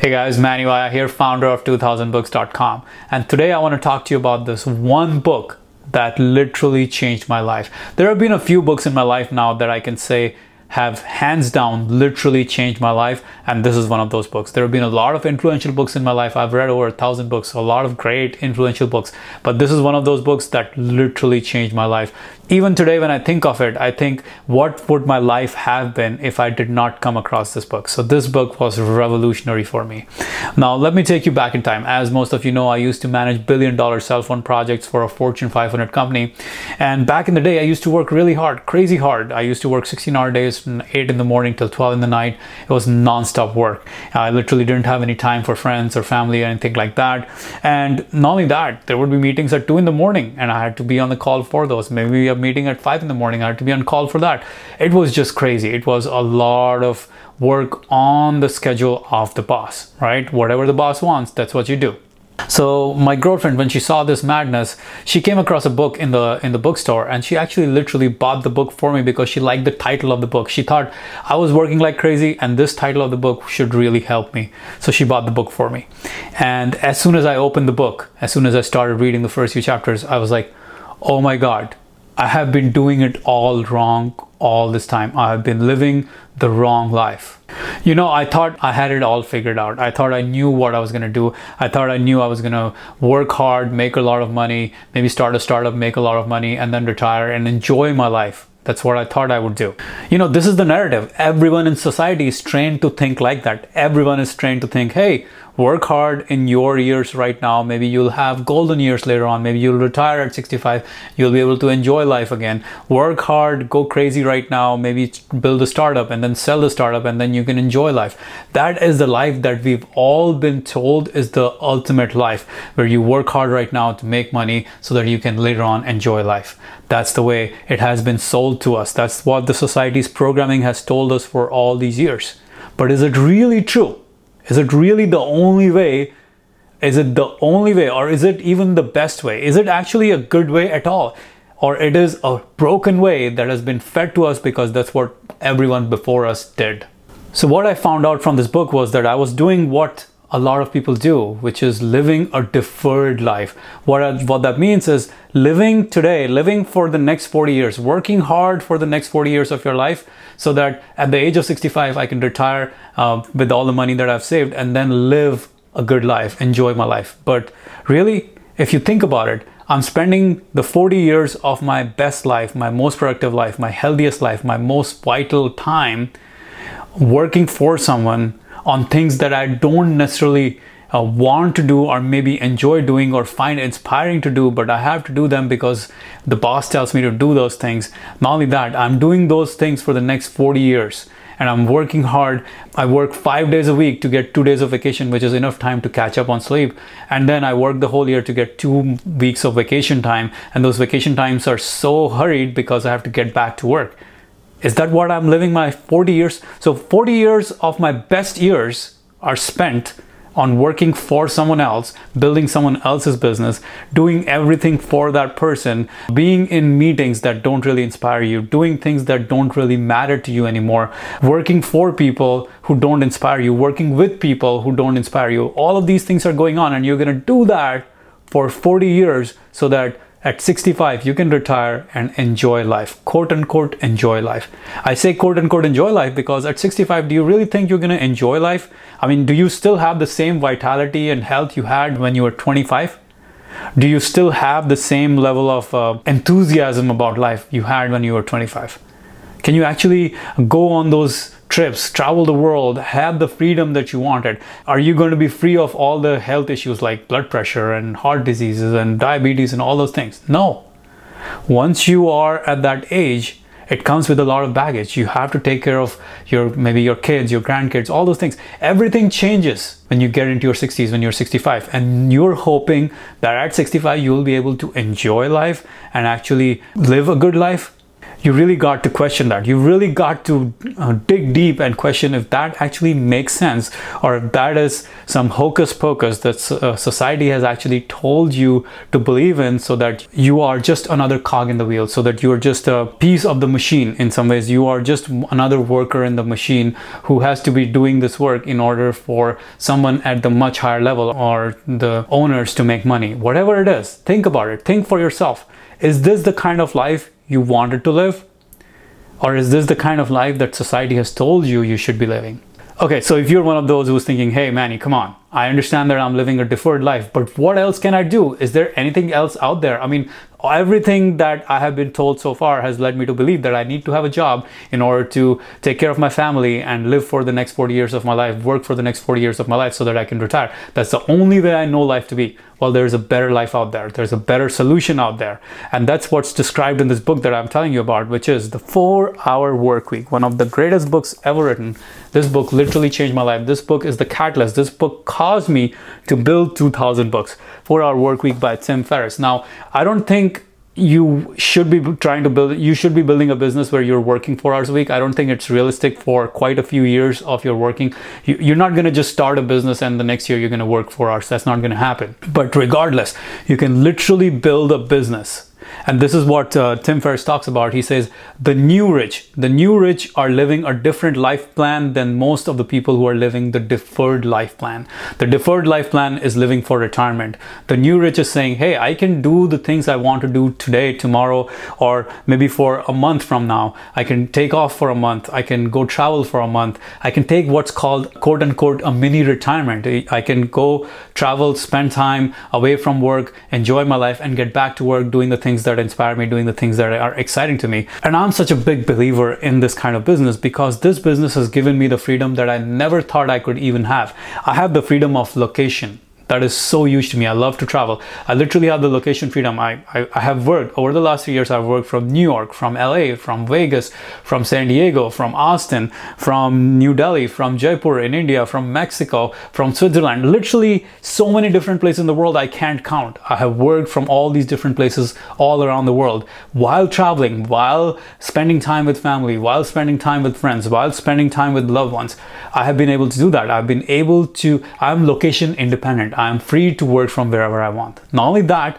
Hey guys, Mani Vaya here, founder of 2000books.com. And today I want to talk to you about this one book that literally changed my life. There have been a few books in my life now that I can say have hands down literally changed my life and this is one of those books. There have been a lot of influential books in my life. I've read over a thousand books a lot of great influential books but this is one of those books that literally changed my life. Even today when i think of it i think what would my life have been if i did not come across this book? So this book was revolutionary for me. Now let me take you back in time. As most of you know i used to manage billion dollar cell phone projects for a fortune 500 company. And back in the day i used to work really hard crazy hard. I used to work 16 hour days from 8 in the morning till 12 in the night it was non-stop work i literally didn't have any time for friends or family or anything like that and not only that there would be meetings at 2 in the morning and i had to be on the call for those maybe a meeting at 5 in the morning. I had to be on call for that. It was just crazy. It was a lot of work on the schedule of the boss, right? Whatever the boss wants, that's what you do. So my girlfriend, when she saw this madness, she came across a book in the in the bookstore, and she actually literally bought the book for me because she liked the title of the book. She thought I was working like crazy, and this title of the book should really help me. So she bought the book for me. And as soon as I opened the book, as soon as I started reading the first few chapters, I was like, "Oh my God, I have been doing it all wrong all this time. I have been living the wrong life. You know, I thought I had it all figured out. I thought I knew what I was going to do. I thought I knew I was going to work hard, make a lot of money, maybe start a startup, make a lot of money, and then retire and enjoy my life. That's what I thought I would do. You know, this is the narrative. Everyone in society is trained to think like that. Everyone is trained to think, hey, work hard in your years right now. Maybe you'll have golden years later on. Maybe you'll retire at 65. You'll be able to enjoy life again. Work hard, go crazy right now. Maybe build a startup and then sell the startup and then you can enjoy life. That is the life that we've all been told is the ultimate life where you work hard right now to make money so that you can later on enjoy life. That's the way it has been sold to us. That's what the society's programming has told us for all these years. But is it really true? Is it really the only way? Is it the only way, or is it even the best way? Is it actually a good way at all? Or it is a broken way that has been fed to us because that's what everyone before us did. So, what I found out from this book was that I was doing what a lot of people do, which is living a deferred life. What, what that means is living today, living for the next 40 years, working hard for the next 40 years of your life so that at the age of 65, I can retire uh, with all the money that I've saved and then live a good life, enjoy my life. But really, if you think about it, I'm spending the 40 years of my best life, my most productive life, my healthiest life, my most vital time working for someone on things that I don't necessarily uh, want to do or maybe enjoy doing or find inspiring to do, but I have to do them because the boss tells me to do those things. Not only that, I'm doing those things for the next 40 years and I'm working hard. I work five days a week to get two days of vacation, which is enough time to catch up on sleep. And then I work the whole year to get two weeks of vacation time. And those vacation times are so hurried because I have to get back to work. Is that what I'm living my 40 years? So 40 years of my best years are spent on working for someone else, building someone else's business, doing everything for that person, being in meetings that don't really inspire you, doing things that don't really matter to you anymore, working for people who don't inspire you, working with people who don't inspire you. All of these things are going on, and you're gonna do that for 40 years so that at 65 you can retire and enjoy life. Quote unquote enjoy life. I say quote unquote enjoy life because at 65 do you really think you're going to enjoy life? I mean do you still have the same vitality and health you had when you were 25 do you still have the same level of uh, enthusiasm about life you had when you were 25 can you actually go on those trips, travel the world, have the freedom that you wanted? Are you going to be free of all the health issues like blood pressure and heart diseases and diabetes and all those things? No. Once you are at that age, it comes with a lot of baggage. You have to take care of your maybe your kids, your grandkids, all those things. Everything changes when you get into your 60s, when you're 65. And you're hoping that at 65 you will be able to enjoy life and actually live a good life you really got to question that. You really got to uh, dig deep and question if that actually makes sense or if that is some hocus pocus that uh, society has actually told you to believe in so that you are just another cog in the wheel, so that you're just a piece of the machine in some ways. You are just another worker in the machine who has to be doing this work in order for someone at the much higher level or the owners to make money. Whatever it is, think about it. Think for yourself. Is this the kind of life you wanted to live? Or is this the kind of life that society has told you you should be living? Okay, so if you're one of those who's thinking, hey, Mani, come on, I understand that I'm living a deferred life, but what else can I do? Is there anything else out there? I mean, everything that I have been told so far has led me to believe that I need to have a job in order to take care of my family and live for the next 40 years of my life, work for the next 40 years of my life so that I can retire. That's the only way I know life to be. Well, there's a better life out there. There's a better solution out there. And that's what's described in this book that I'm telling you about, which is The Four Hour Work Week, one of the greatest books ever written. This book literally changed my life. This book is the catalyst. This book caused me to build 2000 books. Four Hour Work Week by Tim Ferriss. Now, I don't think you should be trying to build you should be building a business where you're working four hours a week. I don't think it's realistic for quite a few years of your working. You, are not going to just start a business and the next year you're going to work four hours. That's not going to happen. But regardless you can literally build a business and this is what uh, Tim Ferriss talks about. He says, the new rich, the new rich are living a different life plan than most of the people who are living the deferred life plan. The deferred life plan is living for retirement. The new rich is saying, hey, I can do the things I want to do today, tomorrow, or maybe for a month from now. I can take off for a month. I can go travel for a month. I can take what's called, quote unquote, a mini retirement. I can go travel, spend time away from work, enjoy my life, and get back to work doing the things that inspire me, doing the things that are exciting to me. And I'm such a big believer in this kind of business because this business has given me the freedom that I never thought I could even have. I have the freedom of location that is so huge to me. I love to travel. I literally have the location freedom. I, I, I, have worked over the last few years. I've worked from New York, from LA, from Vegas, from San Diego, from Austin, from New Delhi, from Jaipur in India, from Mexico, from Switzerland. Literally so many different places in the world I can't count. I have worked from all these different places all around the world while traveling, while spending time with family, while spending time with friends, while spending time with loved ones. I have been able to do that. I've been able to, I'm location independent. I'm free to work from wherever I want. Not only that,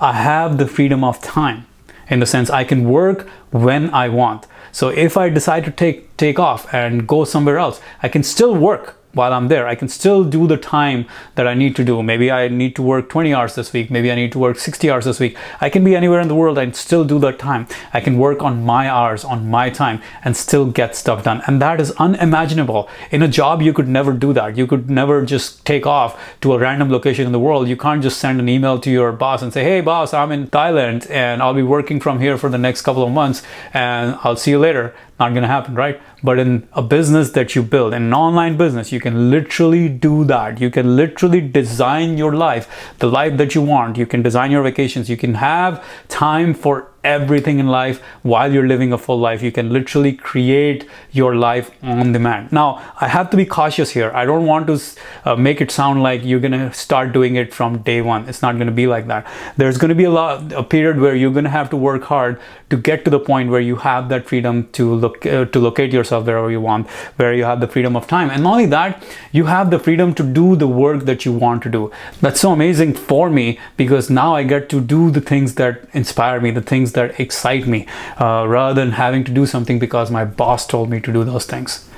I have the freedom of time in the sense I can work when I want. So if I decide to take take off and go somewhere else, I can still work while I'm there. I can still do the time that I need to do. Maybe I need to work 20 hours this week. Maybe I need to work 60 hours this week. I can be anywhere in the world and still do that time. I can work on my hours, on my time, and still get stuff done. And that is unimaginable. In a job, you could never do that. You could never just take off to a random location in the world. You can't just send an email to your boss and say, hey, boss, I'm in Thailand and I'll be working from here for the next couple of months and I'll see you later not going to happen, right? But in a business that you build, in an online business, you can literally do that. You can literally design your life, the life that you want. You can design your vacations. You can have time for everything in life while you're living a full life. You can literally create your life on demand. Now, I have to be cautious here. I don't want to uh, make it sound like you're going to start doing it from day one. It's not going to be like that. There's going to be a lot a period where you're going to have to work hard to get to the point where you have that freedom to look uh, to locate yourself wherever you want, where you have the freedom of time. And not only that, you have the freedom to do the work that you want to do. That's so amazing for me because now I get to do the things that inspire me, the things things that excite me uh, rather than having to do something because my boss told me to do those things.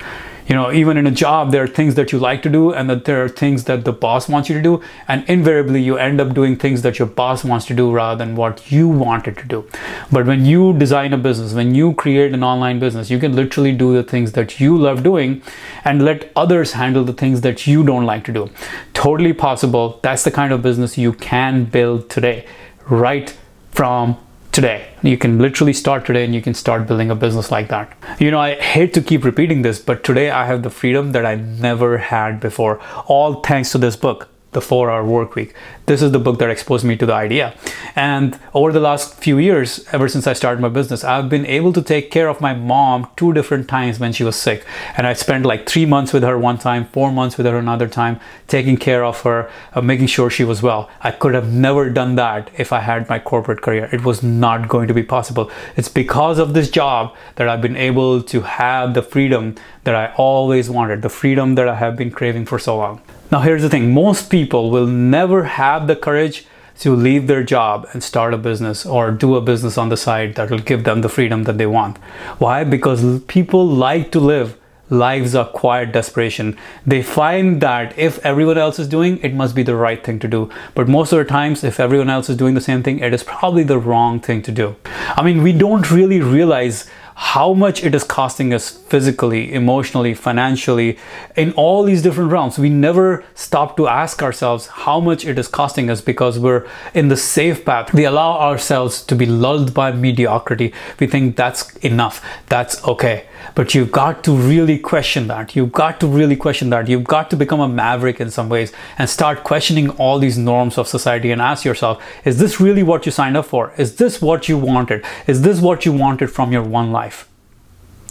You know even in a job there are things that you like to do and that there are things that the boss wants you to do and invariably you end up doing things that your boss wants to do rather than what you wanted to do. But when you design a business when you create an online business you can literally do the things that you love doing and let others handle the things that you don't like to do. Totally possible. That's the kind of business you can build today right from today. You can literally start today and you can start building a business like that. You know, I hate to keep repeating this, but today I have the freedom that I never had before, all thanks to this book. The four hour work week. This is the book that exposed me to the idea. And over the last few years, ever since I started my business, I've been able to take care of my mom two different times when she was sick. And I spent like three months with her one time, four months with her another time, taking care of her, uh, making sure she was well. I could have never done that if I had my corporate career. It was not going to be possible. It's because of this job that I've been able to have the freedom that I always wanted, the freedom that I have been craving for so long. Now, here's the thing most people will never have the courage to leave their job and start a business or do a business on the side that will give them the freedom that they want. Why? Because people like to live lives of quiet desperation. They find that if everyone else is doing, it must be the right thing to do. But most of the times, if everyone else is doing the same thing, it is probably the wrong thing to do. I mean, we don't really realize how much it is costing us physically, emotionally, financially, in all these different realms. We never stop to ask ourselves how much it is costing us because we're in the safe path. We allow ourselves to be lulled by mediocrity. We think that's enough, that's okay. But you've got to really question that. You've got to really question that. You've got to become a maverick in some ways and start questioning all these norms of society and ask yourself, is this really what you signed up for? Is this what you wanted? Is this what you wanted from your one life?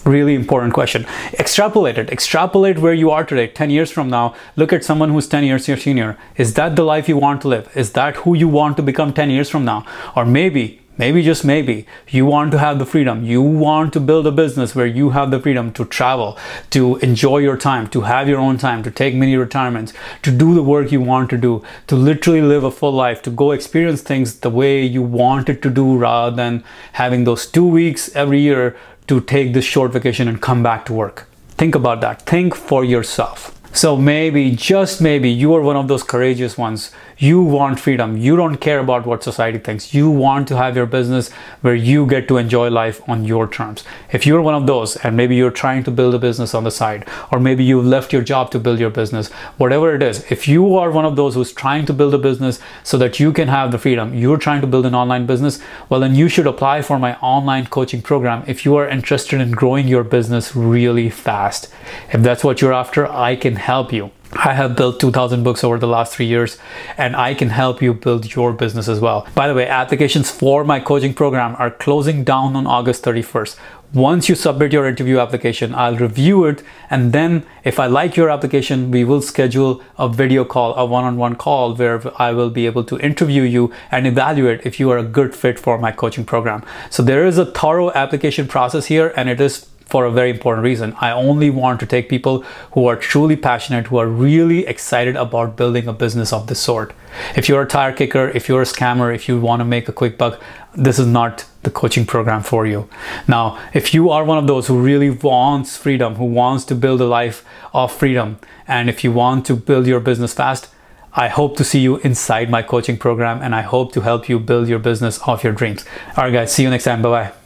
Really important question. Extrapolate it. Extrapolate where you are today, 10 years from now. Look at someone who's 10 years your senior. Is that the life you want to live? Is that who you want to become 10 years from now? Or maybe maybe just maybe you want to have the freedom you want to build a business where you have the freedom to travel to enjoy your time to have your own time to take mini retirements to do the work you want to do to literally live a full life to go experience things the way you wanted to do rather than having those two weeks every year to take this short vacation and come back to work think about that think for yourself so maybe, just maybe, you are one of those courageous ones. You want freedom. You don't care about what society thinks. You want to have your business where you get to enjoy life on your terms. If you're one of those, and maybe you're trying to build a business on the side, or maybe you've left your job to build your business, whatever it is, if you are one of those who's trying to build a business so that you can have the freedom, you're trying to build an online business, well, then you should apply for my online coaching program if you are interested in growing your business really fast. If that's what you're after, I can help you. I have built 2000 books over the last three years and I can help you build your business as well. By the way, applications for my coaching program are closing down on August 31st. Once you submit your interview application, I'll review it and then if I like your application, we will schedule a video call, a one-on-one call where I will be able to interview you and evaluate if you are a good fit for my coaching program. So there is a thorough application process here and it is for a very important reason. I only want to take people who are truly passionate, who are really excited about building a business of this sort. If you're a tire kicker, if you're a scammer, if you want to make a quick buck, this is not the coaching program for you. Now, if you are one of those who really wants freedom, who wants to build a life of freedom, and if you want to build your business fast, I hope to see you inside my coaching program and I hope to help you build your business of your dreams. All right, guys, see you next time. Bye bye.